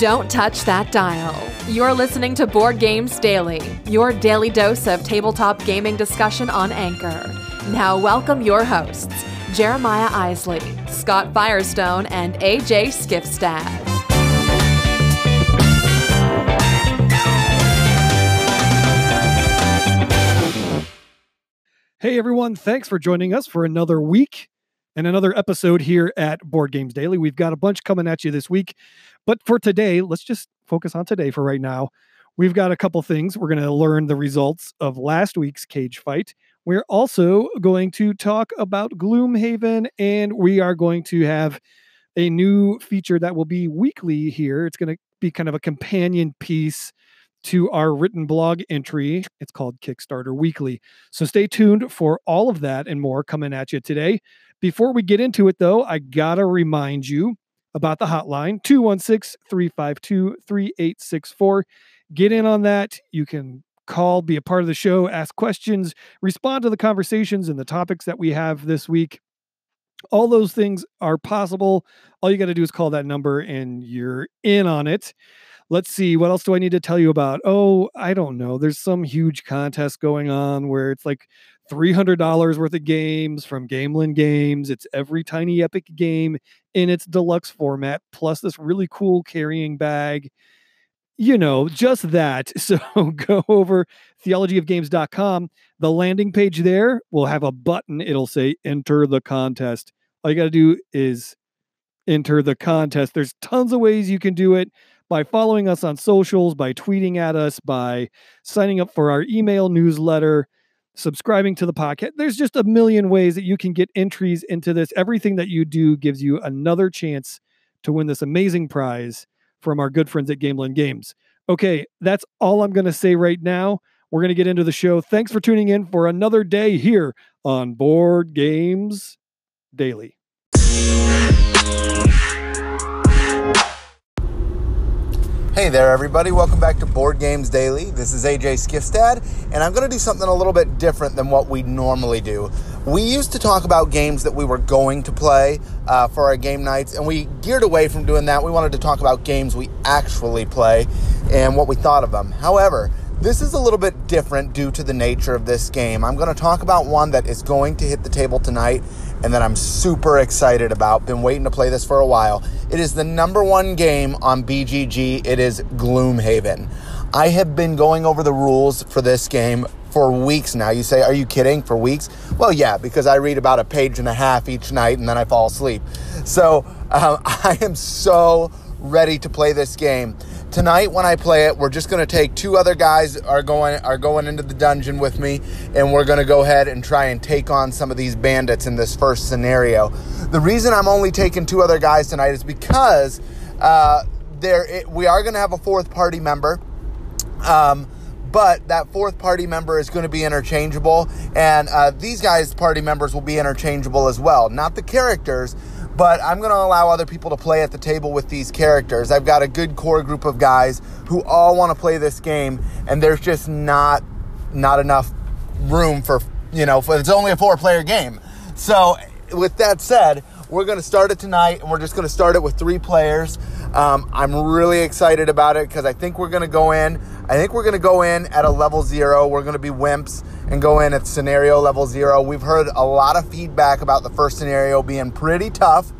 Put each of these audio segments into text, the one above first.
Don't touch that dial. You're listening to Board Games Daily, your daily dose of tabletop gaming discussion on Anchor. Now, welcome your hosts, Jeremiah Isley, Scott Firestone, and AJ Skifstad. Hey everyone, thanks for joining us for another week and another episode here at Board Games Daily. We've got a bunch coming at you this week, but for today, let's just focus on today for right now. We've got a couple things. We're going to learn the results of last week's cage fight. We're also going to talk about Gloomhaven, and we are going to have a new feature that will be weekly here. It's going to be kind of a companion piece to our written blog entry. It's called Kickstarter Weekly. So stay tuned for all of that and more coming at you today. Before we get into it, though, I got to remind you about the hotline 216 352 3864. Get in on that. You can call, be a part of the show, ask questions, respond to the conversations and the topics that we have this week. All those things are possible. All you got to do is call that number and you're in on it let's see what else do i need to tell you about? Oh i don't know there's some huge contest going on where it's like $300 worth of games from Gamelyn games it's every tiny epic game in its deluxe format plus this really cool carrying bag. You know just that. So go over theologyofgames.com the landing page there will have a button it'll say enter the contest. All you got to do is enter the contest. There's tons of ways you can do it by following us on socials, by tweeting at us, by signing up for our email newsletter, subscribing to the podcast. There's just a million ways that you can get entries into this. Everything that you do gives you another chance to win this amazing prize from our good friends at Gamelyn Games. Okay, that's all I'm going to say right now. We're going to get into the show. Thanks for tuning in for another day here on Board Games Daily. Hey there, everybody. Welcome back to Board Games Daily. This is AJ Skifstad, and I'm going to do something a little bit different than what we normally do. We used to talk about games that we were going to play uh, for our game nights, and we geared away from doing that. We wanted to talk about games we actually play and what we thought of them. However, this is a little bit different due to the nature of this game. I'm going to talk about one that is going to hit the table tonight and that I'm super excited about. Been waiting to play this for a while. It is the number one game on BGG. It is Gloomhaven. I have been going over the rules for this game for weeks now. You say, Are you kidding? For weeks? Well, yeah, because I read about a page and a half each night and then I fall asleep. So um, I am so ready to play this game. Tonight when I play it, we're just going to take two other guys are going are going into the dungeon with me and we're going to go ahead and try and take on some of these bandits in this first scenario. The reason I'm only taking two other guys tonight is because uh, there it, we are going to have a fourth party member. Um, but that fourth party member is going to be interchangeable, and uh, these guys' party members will be interchangeable as well. Not the characters, but I'm going to allow other people to play at the table with these characters. I've got a good core group of guys who all want to play this game, and there's just not not enough room for you know. For, it's only a four player game, so with that said, we're going to start it tonight, and we're just going to start it with three players. Um, I'm really excited about it because I think we're going to go in. I think we're going to go in at a level zero. We're going to be wimps and go in at scenario level zero. We've heard a lot of feedback about the first scenario being pretty tough.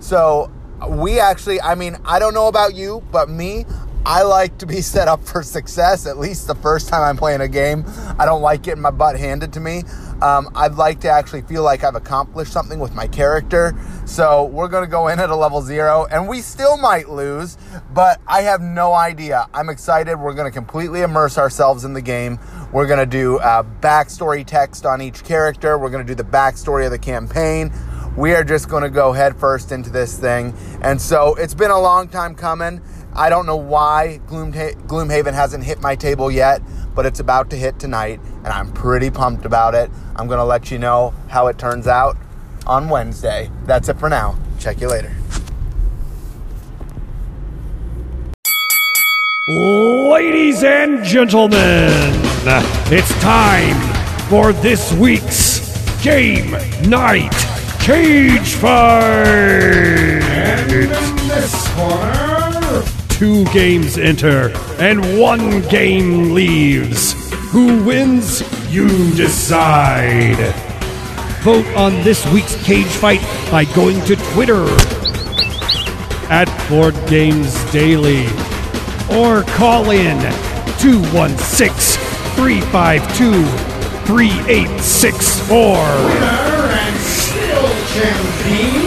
So we actually, I mean, I don't know about you, but me, I like to be set up for success at least the first time I'm playing a game. I don't like getting my butt handed to me. Um, I'd like to actually feel like I've accomplished something with my character. So we're going to go in at a level zero, and we still might lose, but I have no idea. I'm excited. We're going to completely immerse ourselves in the game. We're going to do a backstory text on each character. We're going to do the backstory of the campaign. We are just going to go headfirst into this thing. And so it's been a long time coming. I don't know why Gloomhaven hasn't hit my table yet, but it's about to hit tonight, and I'm pretty pumped about it. I'm going to let you know how it turns out on Wednesday. That's it for now. Check you later. Ladies and gentlemen, it's time for this week's Game Night Cage Fight! And in this corner, two games enter and one game leaves. Who wins? You decide. Vote on this week's cage fight by going to Twitter at Board Games Daily or call in 216 352 3864. and still champion.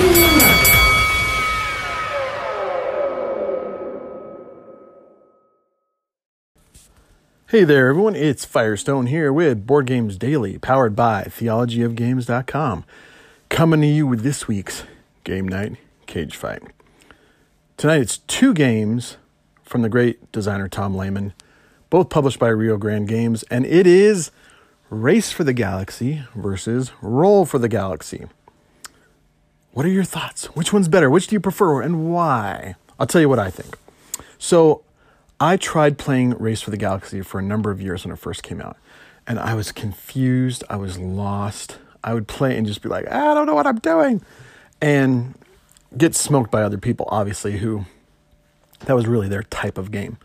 Hey there, everyone. It's Firestone here with Board Games Daily, powered by theologyofgames.com. Coming to you with this week's Game Night Cage Fight. Tonight it's two games from the great designer Tom Lehmann, both published by Rio Grande Games, and it is Race for the Galaxy versus Roll for the Galaxy. What are your thoughts? Which one's better? Which do you prefer and why? I'll tell you what I think. So, I tried playing Race for the Galaxy for a number of years when it first came out, and I was confused. I was lost. I would play and just be like, I don't know what I'm doing, and get smoked by other people, obviously, who that was really their type of game.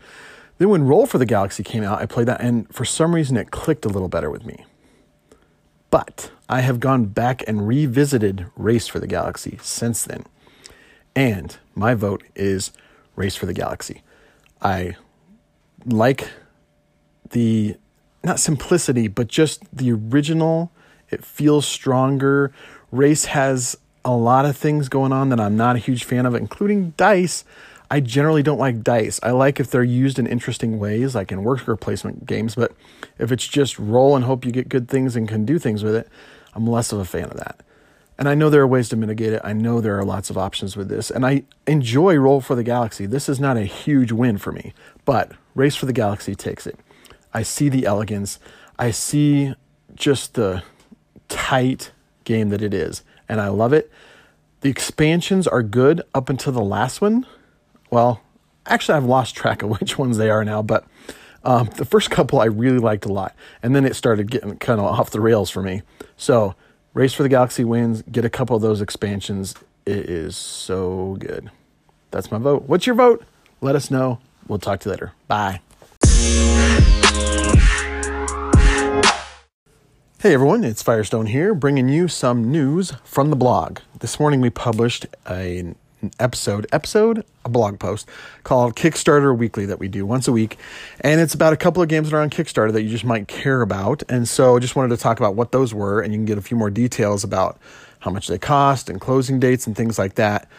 Then when Roll for the Galaxy came out, I played that, and for some reason it clicked a little better with me. But I have gone back and revisited Race for the Galaxy since then. And my vote is Race for the Galaxy. I like the not simplicity, but just the original. It feels stronger. Race has a lot of things going on that I'm not a huge fan of, including dice. I generally don't like dice. I like if they're used in interesting ways, like in worker placement games, but if it's just roll and hope you get good things and can do things with it, I'm less of a fan of that. And I know there are ways to mitigate it. I know there are lots of options with this. And I enjoy Roll for the Galaxy. This is not a huge win for me, but Race for the Galaxy takes it. I see the elegance. I see just the tight game that it is. And I love it. The expansions are good up until the last one. Well, actually, I've lost track of which ones they are now, but um, the first couple I really liked a lot. And then it started getting kind of off the rails for me. So, Race for the Galaxy wins. Get a couple of those expansions. It is so good. That's my vote. What's your vote? Let us know. We'll talk to you later. Bye. Hey everyone, it's Firestone here, bringing you some news from the blog. This morning we published an episode, episode, a blog post called Kickstarter Weekly that we do once a week, and it's about a couple of games that are on Kickstarter that you just might care about. And so, I just wanted to talk about what those were, and you can get a few more details about how much they cost and closing dates and things like that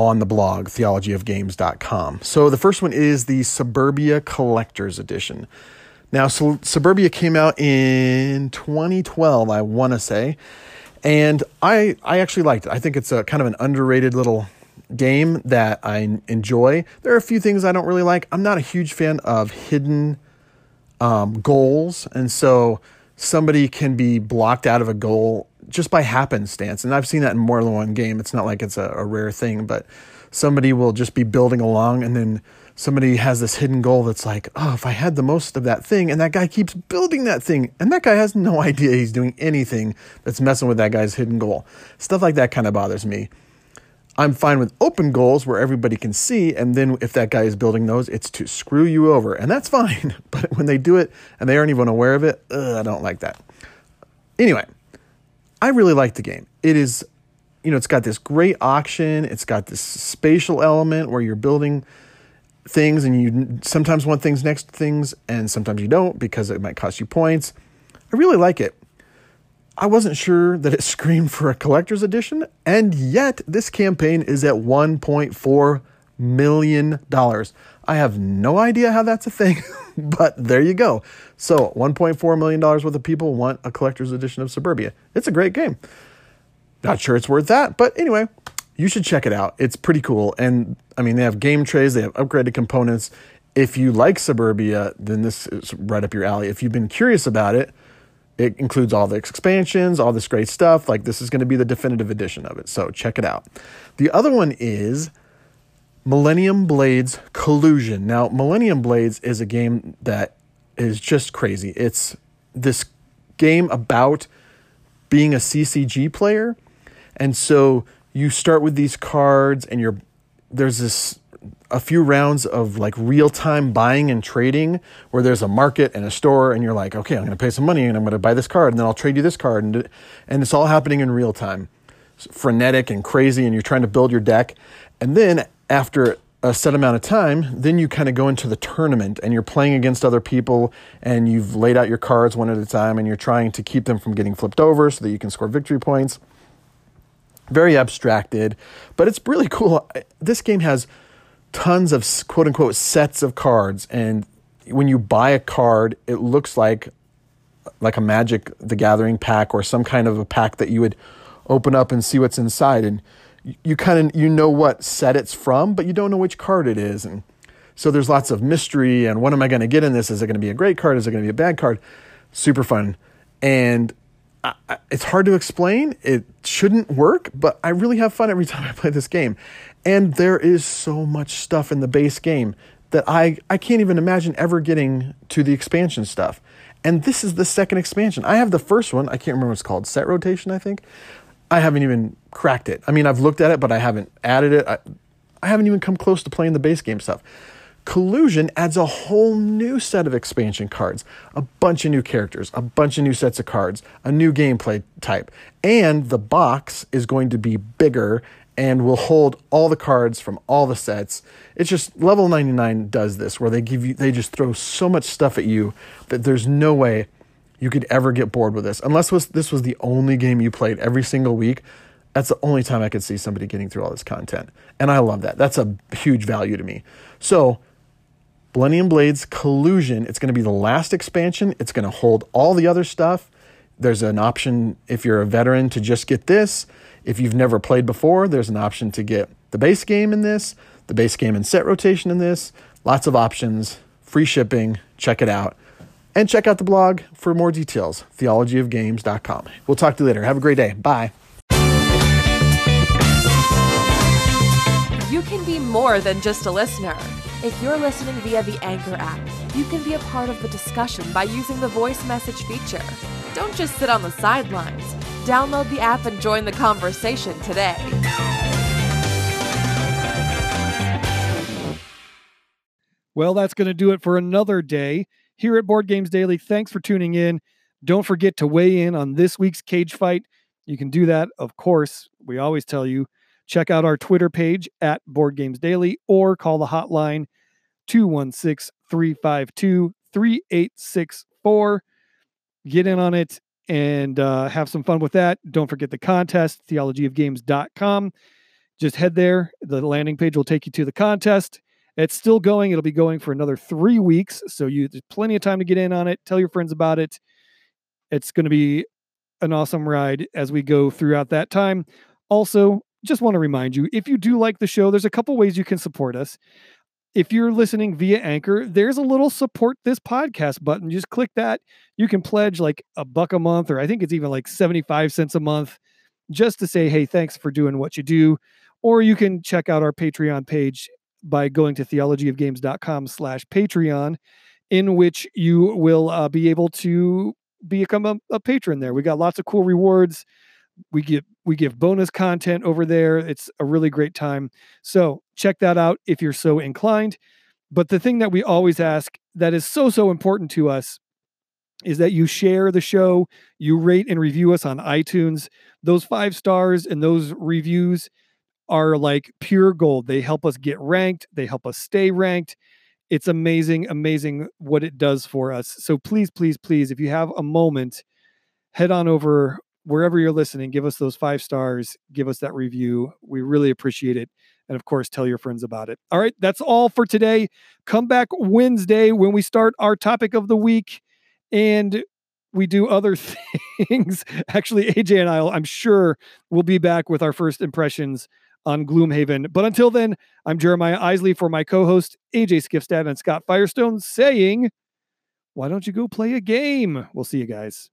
on the blog theologyofgames.com. So the first one is the Suburbia Collector's Edition. Now, so Suburbia came out in 2012, I want to say, and I I actually liked it. I think it's a kind of an underrated little game that I enjoy. There are a few things I don't really like. I'm not a huge fan of hidden um, goals, and so somebody can be blocked out of a goal just by happenstance. And I've seen that in more than one game. It's not like it's a, a rare thing, but somebody will just be building along and then somebody has this hidden goal that's like, oh, if I had the most of that thing, and that guy keeps building that thing, and that guy has no idea he's doing anything that's messing with that guy's hidden goal. Stuff like that kind of bothers me. I'm fine with open goals where everybody can see, and then if that guy is building those, it's to screw you over, and that's fine. But when they do it and they aren't even aware of it, ugh, I don't like that. Anyway, I really like the game. It is, you know, it's got this great auction, it's got this spatial element where you're building things and you sometimes want things next to things and sometimes you don't because it might cost you points. I really like it. I wasn't sure that it screamed for a collector's edition, and yet this campaign is at $1.4 million. dollars. I have no idea how that's a thing, but there you go. So, $1.4 million worth of people want a collector's edition of Suburbia. It's a great game. Not sure it's worth that, but anyway, you should check it out. It's pretty cool. And I mean, they have game trays, they have upgraded components. If you like Suburbia, then this is right up your alley. If you've been curious about it, it includes all the expansions, all this great stuff. Like, this is going to be the definitive edition of it. So, check it out. The other one is Millennium Blades Collusion. Now, Millennium Blades is a game that is just crazy. It's this game about being a CCG player. And so you start with these cards and you're there's this a few rounds of like real time buying and trading where there's a market and a store and you're like, okay, I'm going to pay some money and I'm going to buy this card and then I'll trade you this card and and it's all happening in real time. It's frenetic and crazy and you're trying to build your deck. And then after a set amount of time, then you kind of go into the tournament and you're playing against other people and you've laid out your cards one at a time and you're trying to keep them from getting flipped over so that you can score victory points. Very abstracted, but it's really cool. This game has tons of quote unquote sets of cards and when you buy a card it looks like like a magic the gathering pack or some kind of a pack that you would open up and see what's inside and you, kind of you know what set it's from but you don't know which card it is and so there's lots of mystery and what am i going to get in this is it going to be a great card is it going to be a bad card super fun and I, it's hard to explain it shouldn't work but i really have fun every time i play this game and there is so much stuff in the base game that I, I can't even imagine ever getting to the expansion stuff. And this is the second expansion. I have the first one. I can't remember what it's called. Set rotation, I think. I haven't even cracked it. I mean, I've looked at it, but I haven't added it. I, I haven't even come close to playing the base game stuff. Collusion adds a whole new set of expansion cards, a bunch of new characters, a bunch of new sets of cards, a new gameplay type. And the box is going to be bigger and will hold all the cards from all the sets. It's just level 99 does this where they give you they just throw so much stuff at you that there's no way you could ever get bored with this. Unless was this was the only game you played every single week. That's the only time I could see somebody getting through all this content. And I love that. That's a huge value to me. So, Millennium Blades Collusion, it's going to be the last expansion. It's going to hold all the other stuff. There's an option if you're a veteran to just get this. If you've never played before, there's an option to get the base game in this, the base game and set rotation in this. Lots of options, free shipping. Check it out. And check out the blog for more details, theologyofgames.com. We'll talk to you later. Have a great day. Bye. More than just a listener. If you're listening via the Anchor app, you can be a part of the discussion by using the voice message feature. Don't just sit on the sidelines. Download the app and join the conversation today. Well, that's going to do it for another day here at Board Games Daily. Thanks for tuning in. Don't forget to weigh in on this week's cage fight. You can do that, of course. We always tell you check out our Twitter page at Board Games Daily or call the hotline 216 352 3864. Get in on it and uh, have some fun with that. Don't forget the contest, theologyofgames.com. Just head there. The landing page will take you to the contest. It's still going. It'll be going for another three weeks. So you there's plenty of time to get in on it. Tell your friends about it. It's going to be an awesome ride as we go throughout that time. Also, just want to remind you if you do like the show, there's a couple ways you can support us if you're listening via Anchor, there's a little support this podcast button. Just click that. You can pledge like a buck a month, or I think it's even like 75 cents a month, just to say, hey, thanks for doing what you do. Or you can check out our Patreon page by going to theologyofgames.com slash Patreon, in which you will uh, be able to become a, a patron there. We got lots of cool rewards we give we give bonus content over there. It's a really great time. So check that out if you're so inclined. But the thing that we always ask that is so so important to us is that you share the show, you rate and review us on iTunes. Those five stars and those reviews are like pure gold. They help us get ranked, they help us stay ranked. It's amazing, amazing what it does for us. So please, please, please, if you have a moment, head on over wherever you're listening, give us those five stars, give us that review. We really appreciate it. And of course, tell your friends about it. All right, that's all for today. Come back Wednesday when we start our topic of the week and we do other things. Actually, AJ and I, I'm sure, will be back with our first impressions on Gloomhaven. But until then, I'm Jeremiah Isley for my co host, AJ Skifstad and Scott Firestone, saying, Why don't you go play a game? We'll see you guys.